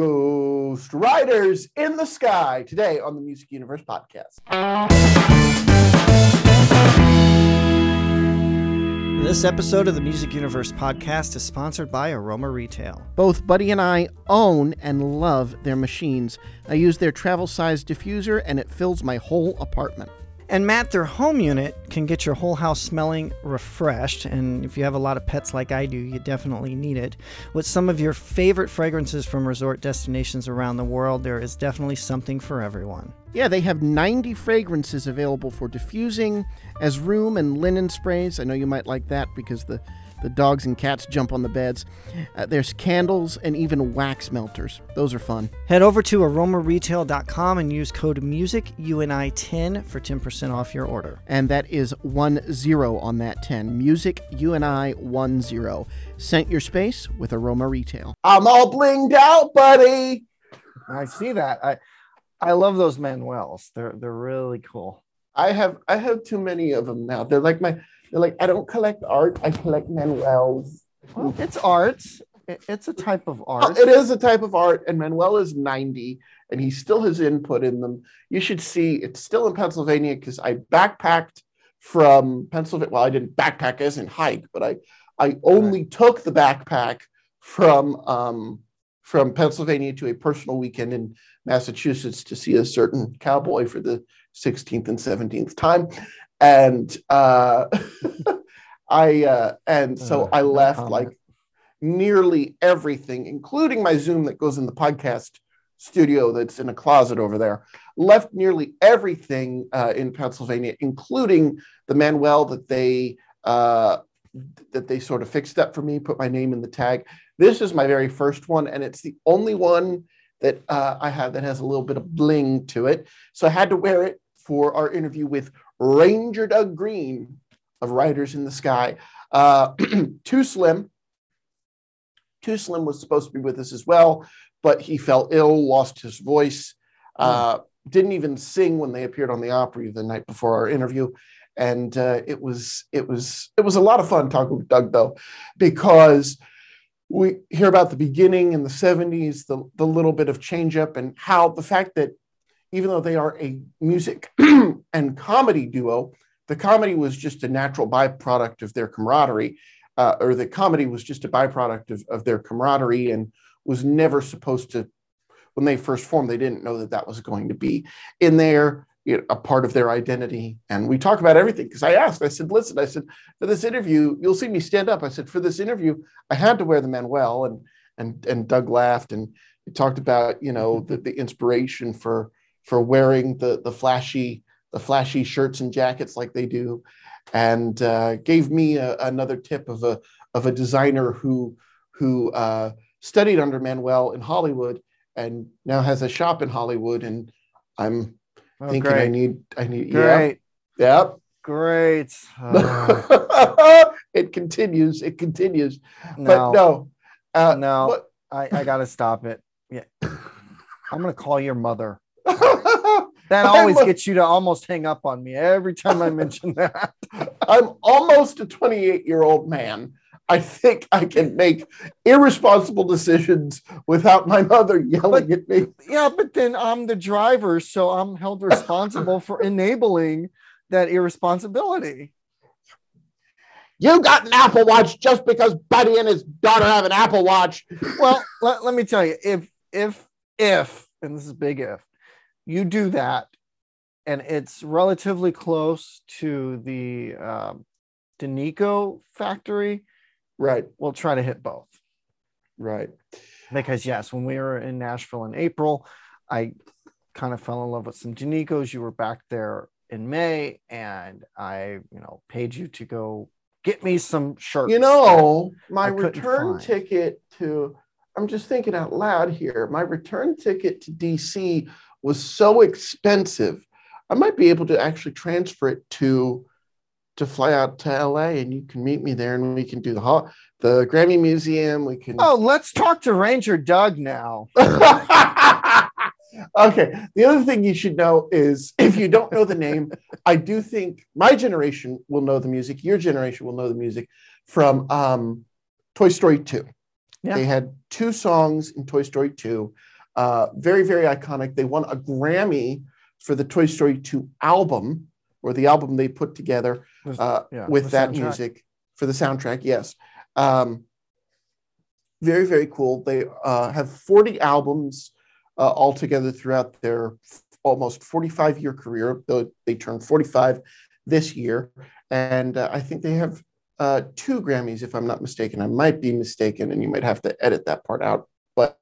Ghost Riders in the Sky today on the Music Universe podcast. This episode of the Music Universe podcast is sponsored by Aroma Retail. Both Buddy and I own and love their machines. I use their travel size diffuser and it fills my whole apartment. And Matt, their home unit can get your whole house smelling refreshed. And if you have a lot of pets like I do, you definitely need it. With some of your favorite fragrances from resort destinations around the world, there is definitely something for everyone. Yeah, they have 90 fragrances available for diffusing as room and linen sprays. I know you might like that because the the dogs and cats jump on the beds. Uh, there's candles and even wax melters. Those are fun. Head over to aromaretail.com and use code MUSICUNI10 for 10% off your order. And that is 1 0 on that 10. Music UNI 1 0. Scent your space with Aroma Retail. I'm all blinged out, buddy. I see that. I I love those Manuels. They're they're really cool. I have I have too many of them now. They're like my they're like I don't collect art. I collect Manuels. Well, it's art. It's a type of art. It is a type of art, and Manuel is 90, and he still has input in them. You should see it's still in Pennsylvania because I backpacked from Pennsylvania. Well, I didn't backpack as in hike, but I I only right. took the backpack from um, from Pennsylvania to a personal weekend in Massachusetts to see a certain cowboy for the 16th and 17th time. And uh, I uh, and so I left like nearly everything, including my Zoom that goes in the podcast studio that's in a closet over there. Left nearly everything uh, in Pennsylvania, including the Manuel that they uh, that they sort of fixed up for me, put my name in the tag. This is my very first one, and it's the only one that uh, I have that has a little bit of bling to it. So I had to wear it for our interview with Ranger Doug Green of Riders in the Sky. Uh, too Slim. Too Slim was supposed to be with us as well, but he fell ill, lost his voice, uh, didn't even sing when they appeared on the Opry the night before our interview. And uh, it was it was it was a lot of fun talking with Doug though, because we hear about the beginning in the 70s, the, the little bit of change up, and how the fact that even though they are a music and comedy duo, the comedy was just a natural byproduct of their camaraderie, uh, or the comedy was just a byproduct of, of their camaraderie and was never supposed to, when they first formed, they didn't know that that was going to be in there a part of their identity. And we talk about everything because I asked, I said, listen, I said, for this interview, you'll see me stand up. I said, for this interview, I had to wear the Manuel. And and and Doug laughed and he talked about, you know, the, the inspiration for for wearing the the flashy the flashy shirts and jackets like they do, and uh, gave me a, another tip of a of a designer who who uh, studied under Manuel in Hollywood and now has a shop in Hollywood. And I'm Oh, thinking great. I need I need great. Yeah. Yep. Great. Uh, it continues. It continues. No. But no. Uh, no. What? I, I gotta stop it. Yeah. I'm gonna call your mother. that always a, gets you to almost hang up on me every time I mention that. I'm almost a 28 year old man I think I can make irresponsible decisions without my mother yelling but, at me. Yeah, but then I'm the driver, so I'm held responsible for enabling that irresponsibility. You got an Apple Watch just because Buddy and his daughter have an Apple Watch. Well, let, let me tell you, if if if, and this is big if, you do that, and it's relatively close to the um, Danico factory, Right. We'll try to hit both. Right. Because yes, when we were in Nashville in April, I kind of fell in love with some Danicos. You were back there in May, and I, you know, paid you to go get me some shirts. You know, my return find. ticket to I'm just thinking out loud here. My return ticket to DC was so expensive. I might be able to actually transfer it to to fly out to LA and you can meet me there and we can do the hall, the Grammy Museum. We can. Oh, let's talk to Ranger Doug now. okay. The other thing you should know is if you don't know the name, I do think my generation will know the music. Your generation will know the music from um, Toy Story 2. Yeah. They had two songs in Toy Story 2. Uh, very, very iconic. They won a Grammy for the Toy Story 2 album, or the album they put together uh, yeah, with that soundtrack. music for the soundtrack. Yes. Um, very, very cool. They uh, have 40 albums uh, altogether throughout their almost 45 year career, though they turned 45 this year. And uh, I think they have uh, two Grammys, if I'm not mistaken. I might be mistaken, and you might have to edit that part out. But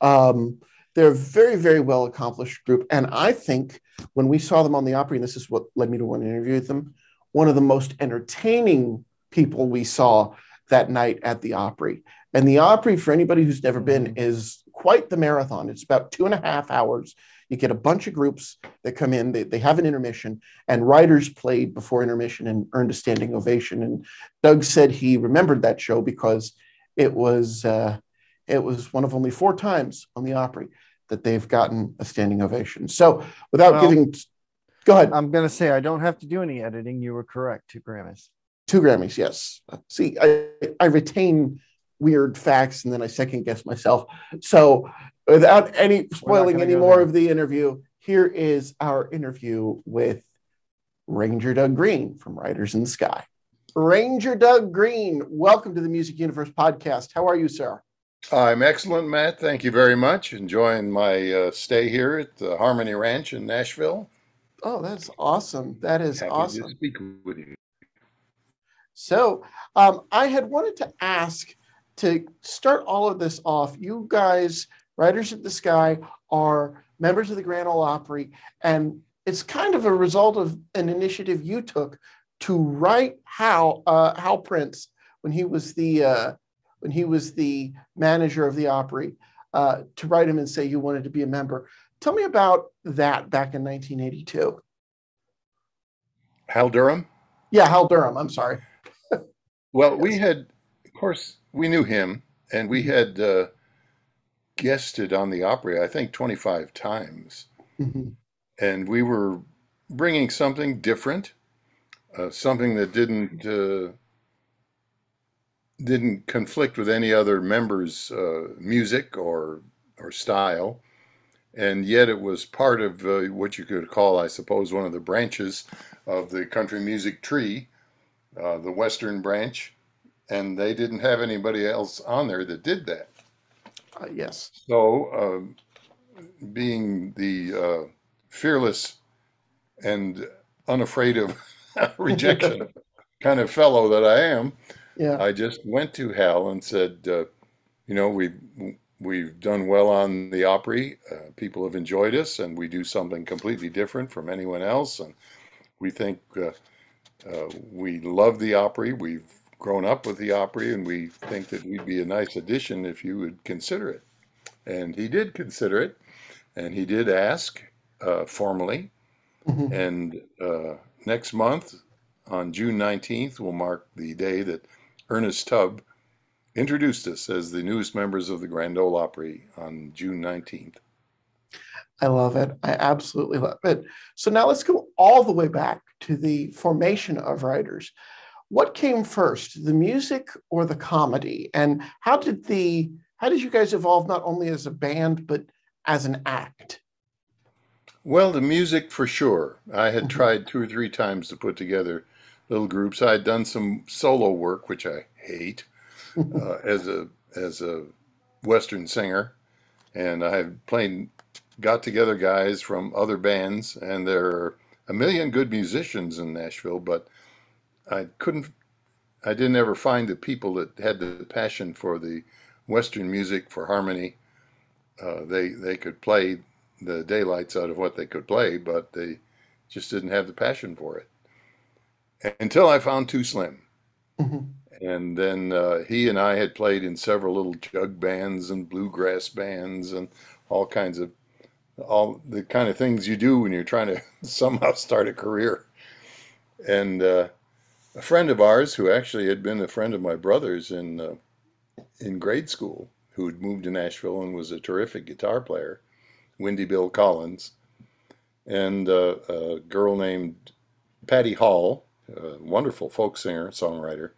um, they're a very, very well accomplished group. And I think when we saw them on the Opry, and this is what led me to want to interview them, one of the most entertaining people we saw that night at the Opry. And the Opry, for anybody who's never been, mm-hmm. is quite the marathon. It's about two and a half hours. You get a bunch of groups that come in, they, they have an intermission, and Riders played before intermission and earned a standing ovation. And Doug said he remembered that show because it was uh, it was one of only four times on the Opry that they've gotten a standing ovation. So without well, giving, go ahead. I'm going to say I don't have to do any editing. You were correct. Two Grammys. Two Grammys, yes. See, I, I retain weird facts and then I second guess myself. So without any spoiling any more of the interview, here is our interview with Ranger Doug Green from Riders in the Sky. Ranger Doug Green, welcome to the Music Universe podcast. How are you, sir? I'm excellent, Matt. Thank you very much. Enjoying my uh, stay here at the Harmony Ranch in Nashville. Oh, that's awesome. That is Happy awesome. To speak with you. So, um, I had wanted to ask to start all of this off. You guys Riders in the Sky are members of the Grand Ole Opry, and it's kind of a result of an initiative you took to write Hal uh, Hal Prince when he was the uh, when he was the manager of the Opry uh, to write him and say you wanted to be a member. Tell me about that back in 1982. Hal Durham. Yeah, Hal Durham. I'm sorry. well, yes. we had, of course, we knew him, and we had uh, guested on the Opry, I think 25 times. Mm-hmm. And we were bringing something different, uh, something that didn't uh, didn't conflict with any other member's uh, music or or style, and yet it was part of uh, what you could call, I suppose, one of the branches of the country music tree, uh, the Western branch, and they didn't have anybody else on there that did that. Uh, yes. So, um, being the uh, fearless and unafraid of rejection kind of fellow that I am, yeah. I just went to Hal and said, uh, you know, we've we've done well on the Opry. Uh, people have enjoyed us, and we do something completely different from anyone else. And we think uh, uh, we love the Opry. We've grown up with the Opry, and we think that we'd be a nice addition if you would consider it. And he did consider it, and he did ask uh, formally. Mm-hmm. And uh, next month, on June 19th, will mark the day that Ernest Tubb introduced us as the newest members of the Grand Ole Opry on June 19th. I love it. I absolutely love it. So now let's go all the way back to the formation of Riders. what came first the music or the comedy and how did the how did you guys evolve not only as a band but as an act well the music for sure i had mm-hmm. tried two or three times to put together little groups i had done some solo work which i hate uh, as a as a western singer and i played got together guys from other bands and there are a million good musicians in nashville but I couldn't, I didn't ever find the people that had the passion for the Western music, for harmony. Uh, they they could play the daylights out of what they could play, but they just didn't have the passion for it. Until I found Too Slim. Mm-hmm. And then uh, he and I had played in several little jug bands and bluegrass bands and all kinds of all the kind of things you do when you're trying to somehow start a career. And uh, a friend of ours who actually had been a friend of my brother's in uh, in grade school, who had moved to Nashville and was a terrific guitar player, Windy Bill Collins, and uh, a girl named Patty Hall, a wonderful folk singer songwriter,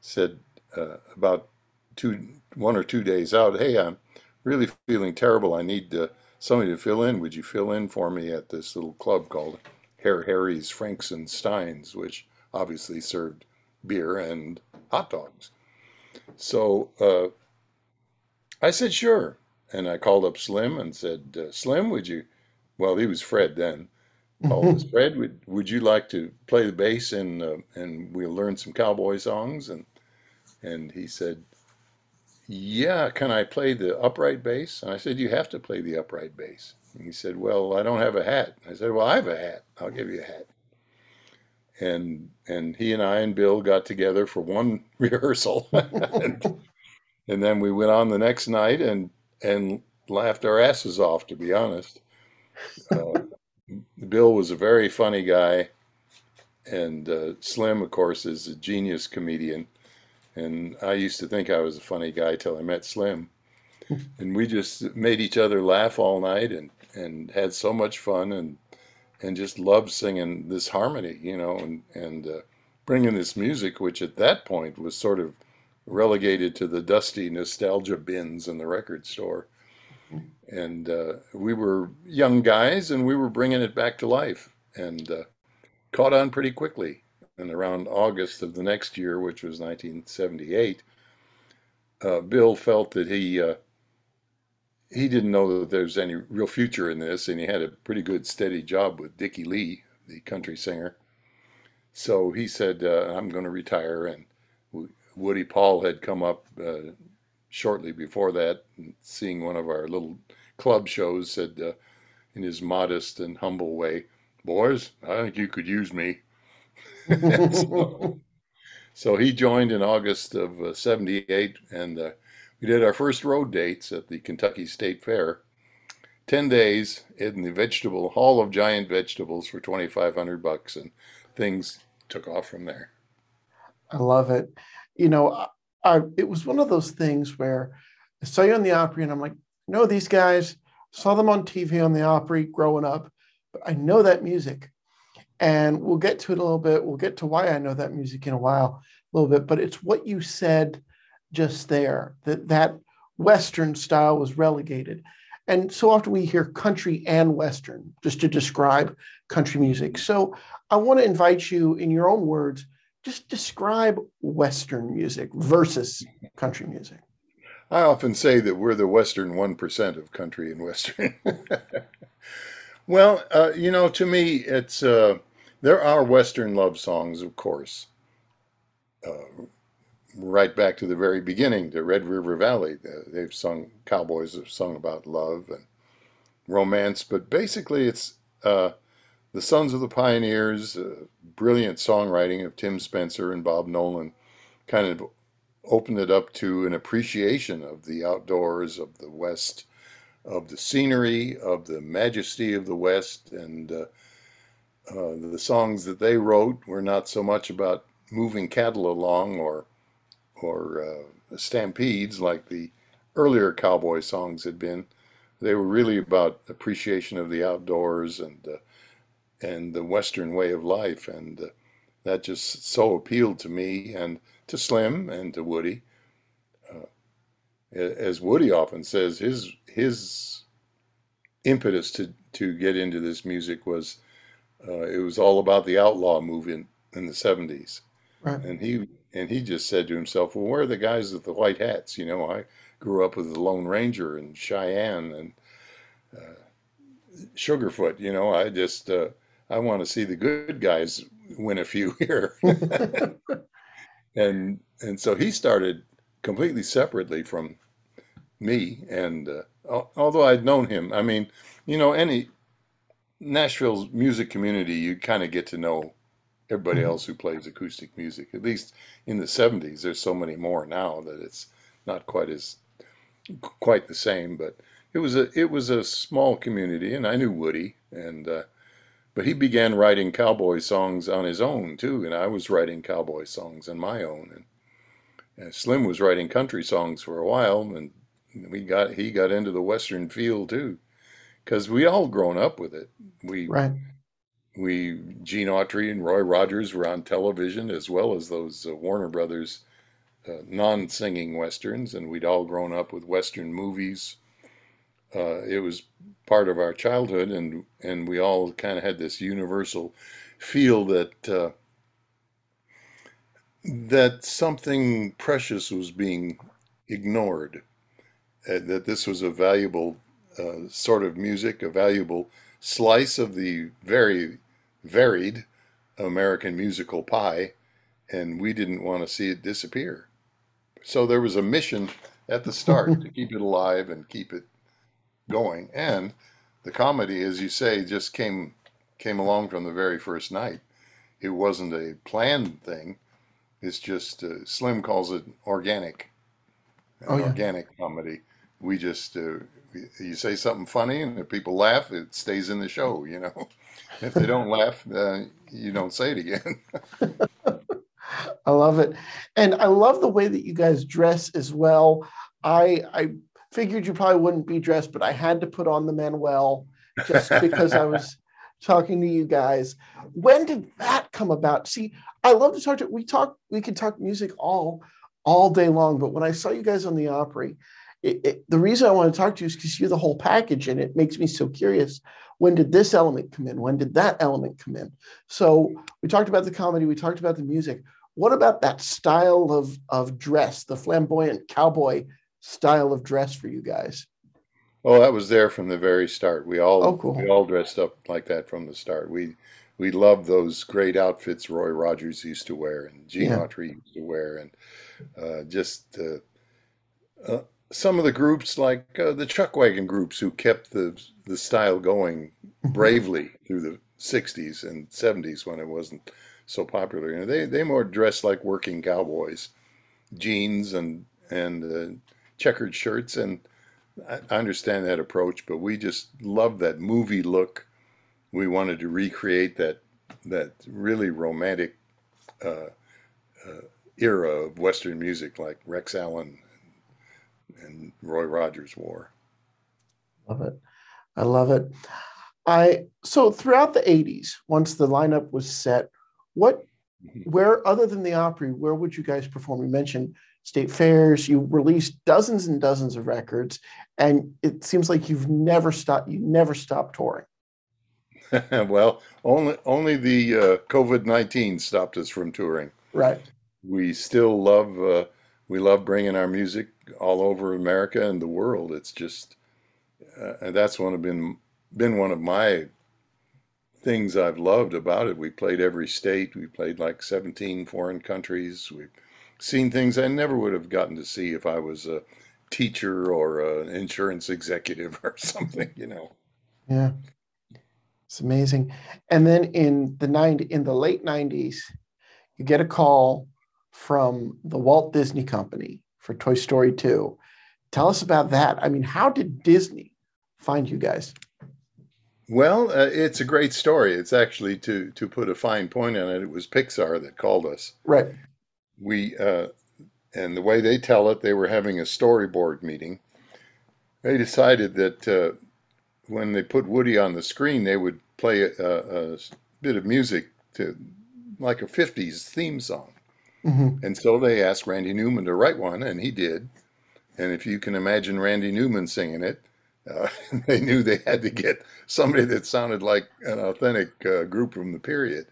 said uh, about two one or two days out, hey, I'm really feeling terrible. I need uh, somebody to fill in. Would you fill in for me at this little club called Herr Harry's Franks and Steins, which obviously served beer and hot dogs. So uh, I said, sure. And I called up Slim and said, uh, Slim, would you? Well, he was Fred then. Called us, Fred, would would you like to play the bass and uh, and we'll learn some cowboy songs? And and he said, yeah, can I play the upright bass? And I said, you have to play the upright bass. And he said, well, I don't have a hat. I said, well, I have a hat. I'll give you a hat. And and he and I and Bill got together for one rehearsal, and, and then we went on the next night and and laughed our asses off. To be honest, uh, Bill was a very funny guy, and uh, Slim, of course, is a genius comedian. And I used to think I was a funny guy till I met Slim. and we just made each other laugh all night and, and had so much fun and and just loved singing this harmony, you know, and, and uh, bringing this music, which at that point was sort of relegated to the dusty nostalgia bins in the record store. And uh, we were young guys and we were bringing it back to life and uh, caught on pretty quickly and around August of the next year, which was 1978, uh, Bill felt that he uh, he didn't know that there was any real future in this, and he had a pretty good steady job with Dickie Lee, the country singer. So he said, uh, "I'm going to retire." And Woody Paul had come up uh, shortly before that, seeing one of our little club shows, said uh, in his modest and humble way, "Boys, I think you could use me." so, so, he joined in August of uh, 78, and uh, we did our first road dates at the Kentucky State Fair. 10 days in the vegetable hall of giant vegetables for 2500 bucks and things took off from there i love it you know I, it was one of those things where i saw you on the opry and i'm like no these guys saw them on tv on the opry growing up but i know that music and we'll get to it a little bit. We'll get to why I know that music in a while, a little bit. But it's what you said just there that that Western style was relegated. And so often we hear country and Western just to describe country music. So I want to invite you, in your own words, just describe Western music versus country music. I often say that we're the Western 1% of country and Western. well, uh, you know, to me, it's. Uh, there are Western love songs, of course. Uh, right back to the very beginning, to Red River Valley. They've sung, cowboys have sung about love and romance, but basically it's uh, the Sons of the Pioneers, uh, brilliant songwriting of Tim Spencer and Bob Nolan, kind of opened it up to an appreciation of the outdoors, of the West, of the scenery, of the majesty of the West, and uh, uh, the songs that they wrote were not so much about moving cattle along or or uh, stampedes like the earlier cowboy songs had been. They were really about appreciation of the outdoors and uh, and the Western way of life, and uh, that just so appealed to me and to Slim and to Woody. Uh, as Woody often says, his his impetus to to get into this music was uh, it was all about the outlaw movement in the 70s. Right. And he and he just said to himself, "Well, where are the guys with the white hats? You know, I grew up with the Lone Ranger and Cheyenne and uh, Sugarfoot. You know, I just uh, I want to see the good guys win a few here." and and so he started completely separately from me. And uh, although I'd known him, I mean, you know, any Nashville's music community, you kind of get to know everybody mm-hmm. else who plays acoustic music. At least in the '70s, there's so many more now that it's not quite as quite the same. But it was a it was a small community, and I knew Woody, and uh, but he began writing cowboy songs on his own too, and I was writing cowboy songs on my own, and, and Slim was writing country songs for a while, and we got he got into the western feel too because we all grown up with it. We right. We Gene Autry and Roy Rogers were on television as well as those uh, Warner Brothers uh, non-singing westerns, and we'd all grown up with western movies. Uh, it was part of our childhood, and and we all kind of had this universal feel that uh, that something precious was being ignored, uh, that this was a valuable uh, sort of music, a valuable slice of the very varied American musical pie, and we didn't want to see it disappear. So there was a mission at the start to keep it alive and keep it going. And the comedy, as you say, just came came along from the very first night. It wasn't a planned thing. It's just uh, Slim calls it organic, an Oh, yeah. organic comedy. We just uh, you say something funny and if people laugh, it stays in the show. You know, if they don't laugh, uh, you don't say it again. I love it. And I love the way that you guys dress as well. I I figured you probably wouldn't be dressed, but I had to put on the Manuel just because I was talking to you guys. When did that come about? See, I love to talk to we talk we can talk music all all day long, but when I saw you guys on the Opry, it, it, the reason I want to talk to you is because you're the whole package, and it makes me so curious. When did this element come in? When did that element come in? So we talked about the comedy, we talked about the music. What about that style of of dress, the flamboyant cowboy style of dress for you guys? Oh, that was there from the very start. We all Oh, cool. we all dressed up like that from the start. We we loved those great outfits Roy Rogers used to wear and Gene Yeah. Autry used to wear, and uh, just uh, uh, some of the groups like uh, the Chuckwagon groups who kept the the style going bravely through the '60s and '70s when it wasn't so popular. You know, they they more dressed like working cowboys, jeans and and uh, checkered shirts and. I understand that approach, but we just love that movie look. We wanted to recreate that that really romantic uh, uh, era of Western music, like Rex Allen and Roy Rogers wore. Love it. I love it. I so throughout the 80s, once the lineup was set, what where other than the Opry, where would you guys perform? You mentioned state fairs, you released dozens and dozens of records, and it seems like you've never stopped, you never stopped touring. well, only only the uh, COVID nineteen stopped us from touring. Right. We still love uh, we love bringing our music all over America and the world. It's just uh, and that's one of been been one of my things I've loved about it. We played every state. We played like 17 foreign countries. We've seen things I never would have gotten to see if I was a teacher or an insurance executive or something, you know. Yeah. It's amazing. And then in the 90 in the late 90s, you get a call from the Walt Disney Company for Toy Story 2. Tell us about that. I mean, how did Disney find you guys? Well, uh, it's a great story. It's actually to to put a fine point on it. It was Pixar that called us. Right. We uh, and the way they tell it, they were having a storyboard meeting. They decided that uh, when they put Woody on the screen, they would play a, a bit of music to like a '50s theme song. Mhm. And so they asked Randy Newman to write one, and he did. And if you can imagine Randy Newman singing it, uh, they knew they had to get somebody that sounded like an authentic uh, group from the period.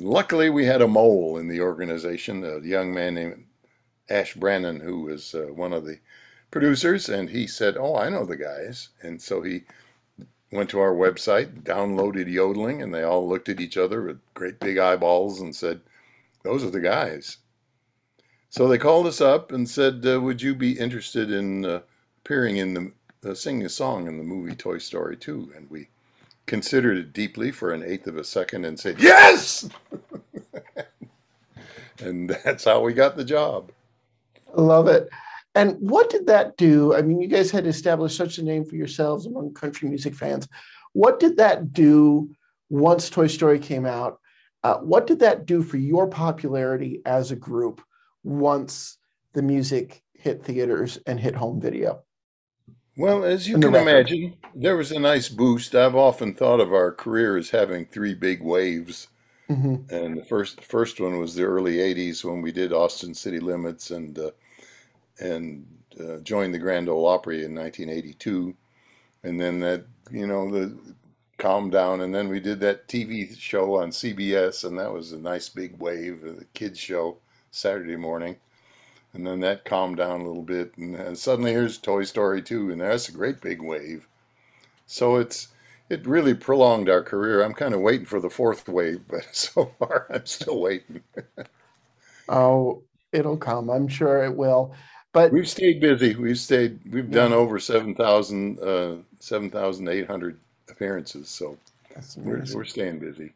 Luckily, we had a mole in the organization, a young man named Ash Brannon, who was uh, one of the producers, and he said, "Oh, I know the guys." And so he went to our website, downloaded yodeling, and they all looked at each other with great big eyeballs and said, "Those are the guys." So they called us up and said, uh, "Would you be interested in uh, appearing in the uh, singing a song in the movie Toy Story 2?" And we considered it deeply for an eighth of a second and said, "Yes!" and that's how we got the job. I love it. And what did that do? I mean, you guys had established such a name for yourselves among country music fans. What did that do once Toy Story came out? Uh, what did that do for your popularity as a group once the music hit theaters and hit home video? Well, as you can record. imagine, there was a nice boost. I've often thought of our career as having three big waves. Mhm. and the first the first one was the early '80s when we did Austin City Limits and uh, and uh, joined the Grand Ole Opry in 1982, and then that you know the calmed down, and then we did that TV show on CBS, and that was a nice big wave, the kids show Saturday morning, and then that calmed down a little bit, and, and suddenly here's Toy Story 2, and that's a great big wave. So it's it really prolonged our career. I'm kind of waiting for the fourth wave, but so far I'm still waiting. Oh, it'll come. I'm sure it will. But We've stayed busy. We've stayed. We've done over 7,000, uh, 7,800 appearances. So that's we're we're staying busy.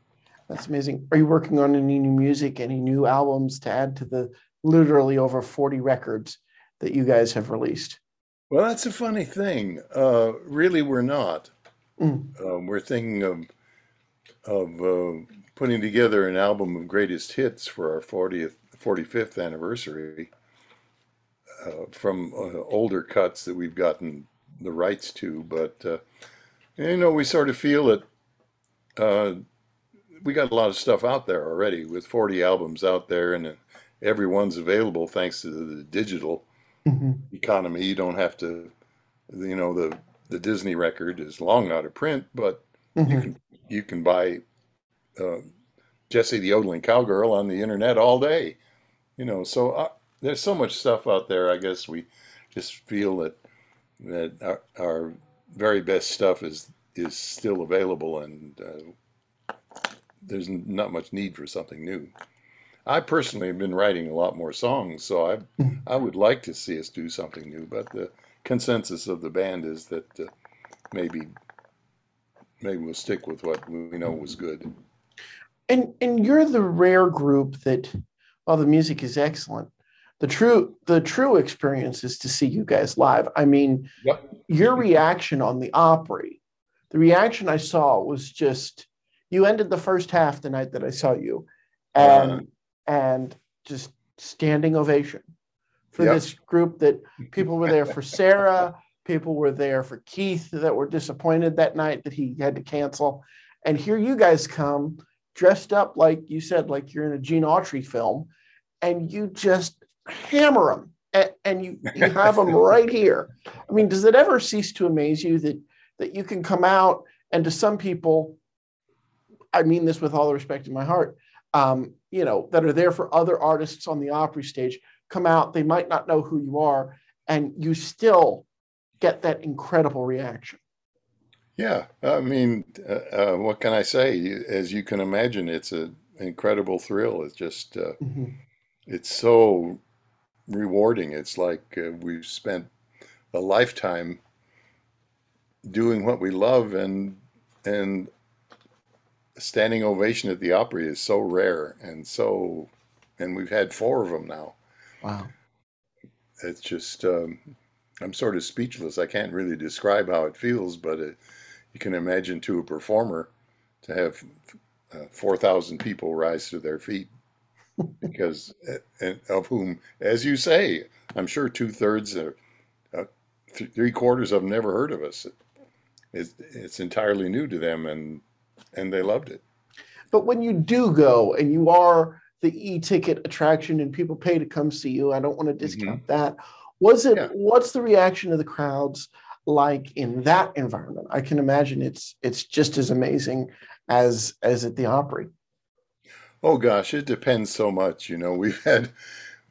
That's amazing. Are you working on any new music, any new albums to add to the literally over 40 records that you guys have released? Well, that's a funny thing. Uh, really, we're not. Mm. Um, we're thinking of of uh, putting together an album of greatest hits for our 40th, 45th anniversary uh, from uh, older cuts that we've gotten the rights to. But uh, you know, we sort of feel that uh, we got a lot of stuff out there already with 40 albums out there, and everyone's available thanks to the digital Mhm. economy. You don't have to, you know, the the Disney record is long out of print, but you Mhm. can you can buy uh, Jesse the Yodeling Cowgirl on the internet all day. You know, so uh, there's so much stuff out there. I guess we just feel that that our, our very best stuff is is still available, and uh, there's not much need for something new. I personally have been writing a lot more songs, so I Mhm. I would like to see us do something new. But the consensus of the band is that uh, maybe maybe we'll stick with what we know was good. And and you're the rare group that while the music is excellent, the true the true experience is to see you guys live. I mean, Yep. your reaction on the Opry, the reaction I saw was just you ended the first half the night that I saw you, and Uh-huh. And just standing ovation for Yep. this group that people were there for Sarah, people were there for Keith that were disappointed that night that he had to cancel, and here you guys come dressed up like you said, like you're in a Gene Autry film, and you just hammer them, and, and you you have them right here. I mean, does it ever cease to amaze you that that you can come out and to some people, I mean this with all the respect in my heart, um, you know, that are there for other artists on the Opry stage, come out, they might not know who you are, and you still get that incredible reaction. Yeah, I mean, uh, uh, what can I say? As you can imagine, it's an incredible thrill. It's just, uh, it's so rewarding. It's like uh, we've spent a lifetime doing what we love, and and standing ovation at the Opry is so rare and so, and we've had four of them now. Wow. It's just, um, I'm sort of speechless. I can't really describe how it feels, but it, you can imagine to a performer to have uh, 4,000 people rise to their feet because, uh, and of whom, as you say, I'm sure two thirds or uh, th- three quarters of them never heard of us. It's, it's entirely new to them and, and they loved it. But when you do go and you are the e-ticket attraction and people pay to come see you, I don't want to mm-hmm. discount mm-hmm. that. Was it? Yeah. What's the reaction of the crowds like in that environment? I can imagine it's it's just as amazing as as at the Opry. Oh gosh, it depends so much. You know, we've had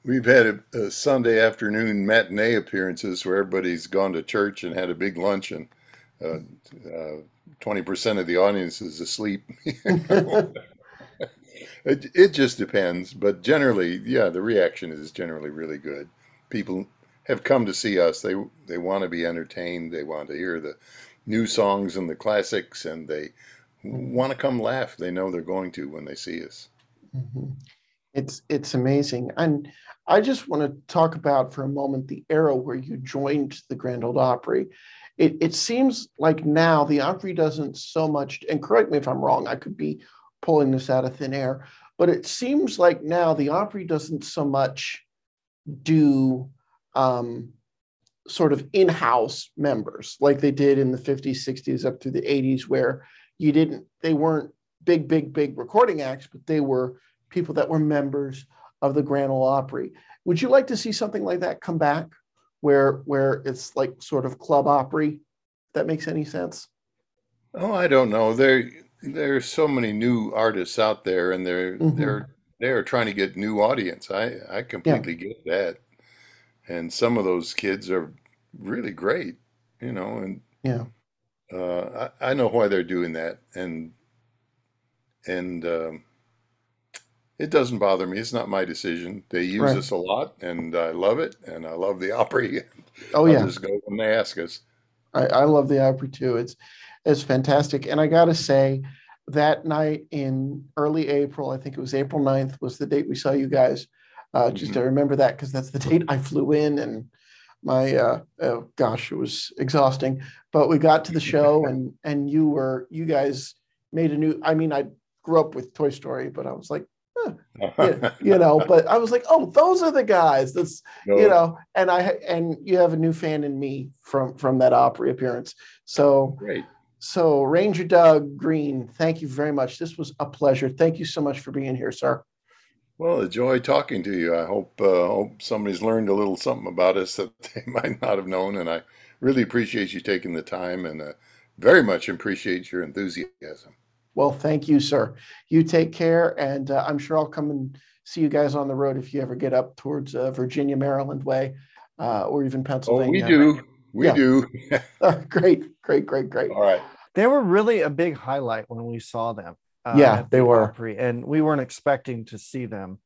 we've had a, a Sunday afternoon matinee appearances where everybody's gone to church and had a big lunch Uh, uh, 20% of the audience is asleep. it, it just depends. But generally, yeah, the reaction is generally really good. People have come to see us. They, they want to be entertained. They want to hear the new songs and the classics, and they want to come laugh. They know they're going to when they see us. Mm-hmm. It's, it's amazing. And I just want to talk about for a moment the era where you joined the Grand Ole Opry it, it seems like now the Opry doesn't so much, and correct me if I'm wrong, I could be pulling this out of thin air, but it seems like now the Opry doesn't so much do um, sort of in-house members like they did in the 50s, 60s, up through the 80s, where you didn't, they weren't big, big, big recording acts, but they were people that were members of the Grand Ole Opry. Would you like to see something like that come back, where where it's like sort of club Opry? If that makes any sense? Oh, I don't know. There, there's so many new artists out there, and they're Mhm. they're they're trying to get new audience. I I completely get that, and some of those kids are really great, you know, and Yeah. uh, I I know why they're doing that, and and um, it doesn't bother me. It's not my decision. They use Right. us a lot, and I love it, and I love the Opry. Oh I'll yeah. just go when they ask us. I, I love the Opry too. It's it's fantastic. And I gotta say, that night in early April, I think it was April 9th, was the date we saw you guys. Uh, just to remember that because that's the date I flew in and my uh, oh gosh, it was exhausting. But we got to the show and and you were you guys made a new. I mean, I grew up with Toy Story, but I was like, you know, but I was like, oh, those are the guys. That's No, you know and i and you have a new fan in me from from that opry appearance so great. so ranger doug green thank you very much this was a pleasure thank you so much for being here sir Well, a joy talking to you. I hope uh, hope somebody's learned a little something about us that they might not have known, and I really appreciate you taking the time, and uh, very much appreciate your enthusiasm. Well thank you sir you take care and uh, i'm sure i'll come and see you guys on the road if you ever get up towards uh, virginia maryland way uh, or even Pennsylvania. Oh, pennsylvania we do, we Yeah. do. great great great great All right. They were really a big highlight when we saw them. uh, Yeah, at they the were. Opry, and we weren't expecting to see them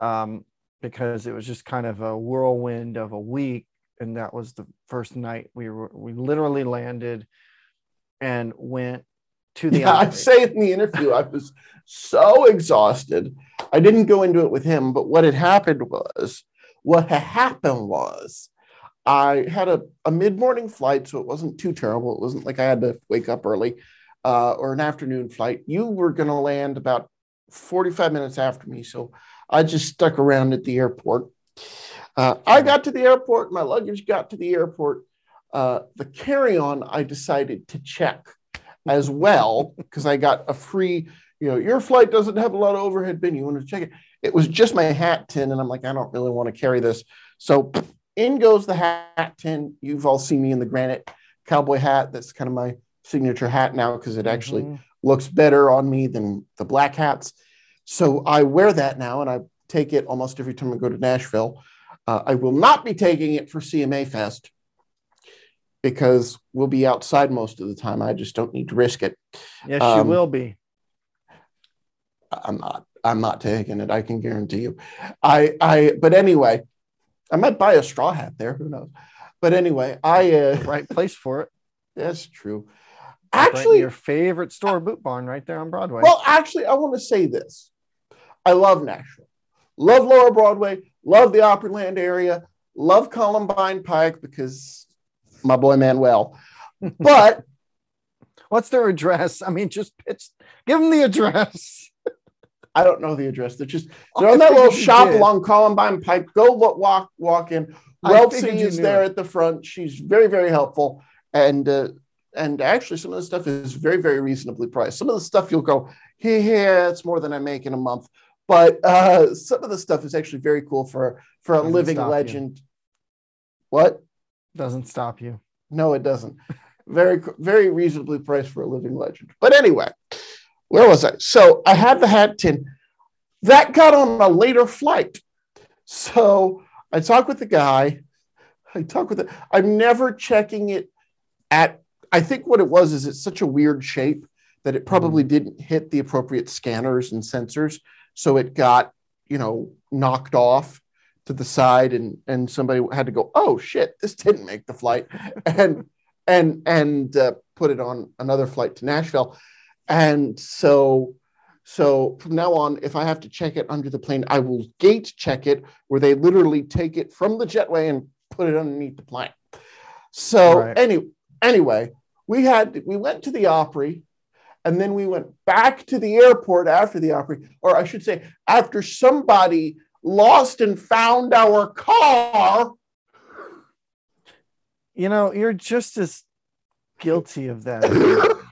um, because it was just kind of a whirlwind of a week, and that was the first night we were. We literally landed and went to the. yeah, I say in the interview, I was so exhausted. I didn't go into it with him, but what had happened was, what had happened was, I had a, a mid morning flight, so it wasn't too terrible. It wasn't like I had to wake up early uh, or an afternoon flight. You were going to land about 45 minutes after me, so I just stuck around at the airport. Uh, I got to the airport, my luggage got to the airport. Uh, the carry on, I decided to check as well because I got a free, you know, your flight doesn't have a lot of overhead bin. You want to check it. It was just my hat tin, and I'm like, I don't really want to carry this. So in goes the hat tin. You've all seen me in the granite cowboy hat. That's kind of my signature hat now because it actually Mhm. looks better on me than the black hats. So I wear that now and I take it almost every time I go to Nashville. Uh, I will not be taking it for CMA Fest because we'll be outside most of the time. I just don't need to risk it. Yes, Um, you will be. I'm not. I'm not taking it. I can guarantee you. I. I. But anyway, I might buy a straw hat there. Who knows? But anyway, I. Uh, Right place for it. that's true. Right Actually, your favorite store, Boot Barn, right there on Broadway. Well, actually, I want to say this. I love Nashville. Love Lower Broadway. Love the Opryland area. Love Columbine Pike because my boy Manuel. But What's their address? I mean, just pitch. Give them the address. I don't know the address. They're just they're I on that little shop did. along Columbine Pike. Go wa- walk walk in. I Weltsy figured you is there at the front. She's very very helpful and. Uh, and actually, some of the stuff is very, very reasonably priced. Some of the stuff you'll go, yeah, yeah, it's more than I make in a month. But uh, some of the stuff is actually very cool for for a living you. legend. What? Doesn't stop you. No, it doesn't. Very, very reasonably priced for a living legend. But anyway, where was I? So I had the hat tin. That got on a later flight. So I talked with the guy. I talk with the, I'm never checking it at, I think what it was is it's such a weird shape that it probably mm. didn't hit the appropriate scanners and sensors. So it got, you know, knocked off to the side and and somebody had to go, oh shit, this didn't make the flight. And and and uh, put it on another flight to Nashville. And so so from now on, if I have to check it under the plane, I will gate check it where they literally take it from the jetway and put it underneath the plane. So Right. any, anyway, we had we went to the Opry, and then we went back to the airport after the Opry, or I should say, after somebody lost and found our car. You know, you're just as guilty of that.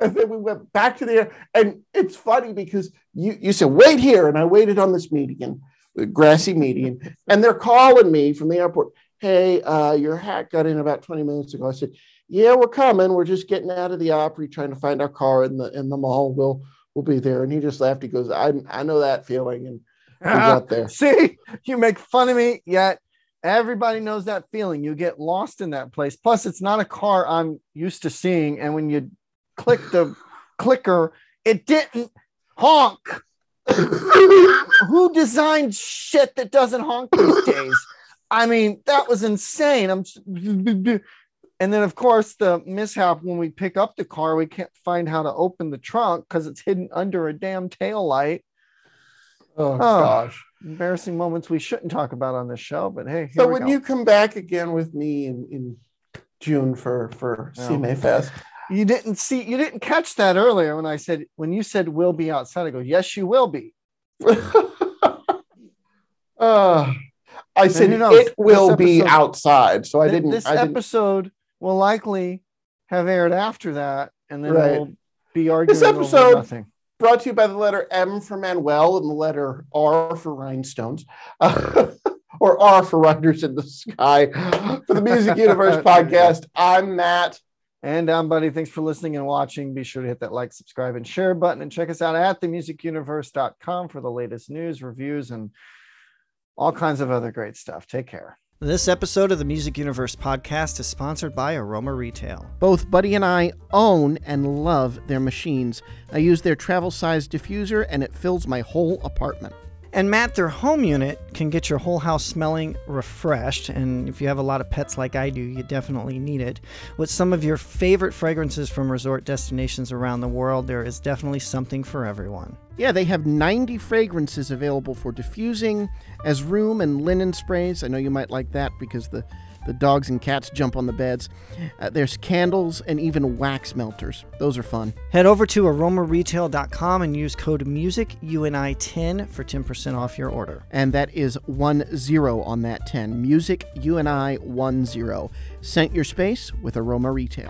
And then we went back to the and it's funny because you you said wait here, and I waited on this median, the grassy median, and they're calling me from the airport. Hey, uh, your hat got in about 20 minutes ago. I said, Yeah, we're coming. We're just getting out of the Opry, trying to find our car in the in the mall. We'll we'll be there. And he just laughed. He goes, I I know that feeling. And got there. See, you make fun of me, yet everybody knows that feeling. You get lost in that place. Plus, it's not a car I'm used to seeing. And when you click the clicker, it didn't honk. Who designed shit that doesn't honk these days? I mean, that was insane. I'm and then of course the mishap when we pick up the car, we can't find how to open the trunk because it's hidden under a damn tail light. Oh, gosh. Embarrassing moments we shouldn't talk about on this show, but hey. So here we when go. you come back again with me in, in June for for No. CMA Fest, You didn't see, you didn't catch that earlier when I said, when you said we'll be outside, I go, yes, you will be. uh, I said knows? it will This be outside, so I didn't. This I didn't episode will likely have aired after that, and then Right. we'll be arguing over episode- nothing. Brought to you by the letter M for Manuel and the letter R for Rhinestones, uh, or R for Riders in the Sky. For the Music Universe podcast, I'm Matt. And I'm Buddy. Thanks for listening and watching. Be sure to hit that like, subscribe, and share button, and check us out at themusicuniverse.com for the latest news, reviews, and all kinds of other great stuff. Take care. This episode of the Music Universe podcast is sponsored by Aroma Retail. Both Buddy and I own and love their machines. I use their travel size diffuser and it fills my whole apartment. And Matt, their home unit can get your whole house smelling refreshed. And if you have a lot of pets like I do, you definitely need it. With some of your favorite fragrances from resort destinations around the world, there is definitely something for everyone. Yeah, they have 90 fragrances available for diffusing as room and linen sprays. I know you might like that because the, the dogs and cats jump on the beds. Uh, there's candles and even wax melters. Those are fun. Head over to aromaretail.com and use code MUSICUNI10 for 10% off your order. And that is 1 0 on that 10. Music UNI 1 0. Scent your space with Aroma Retail.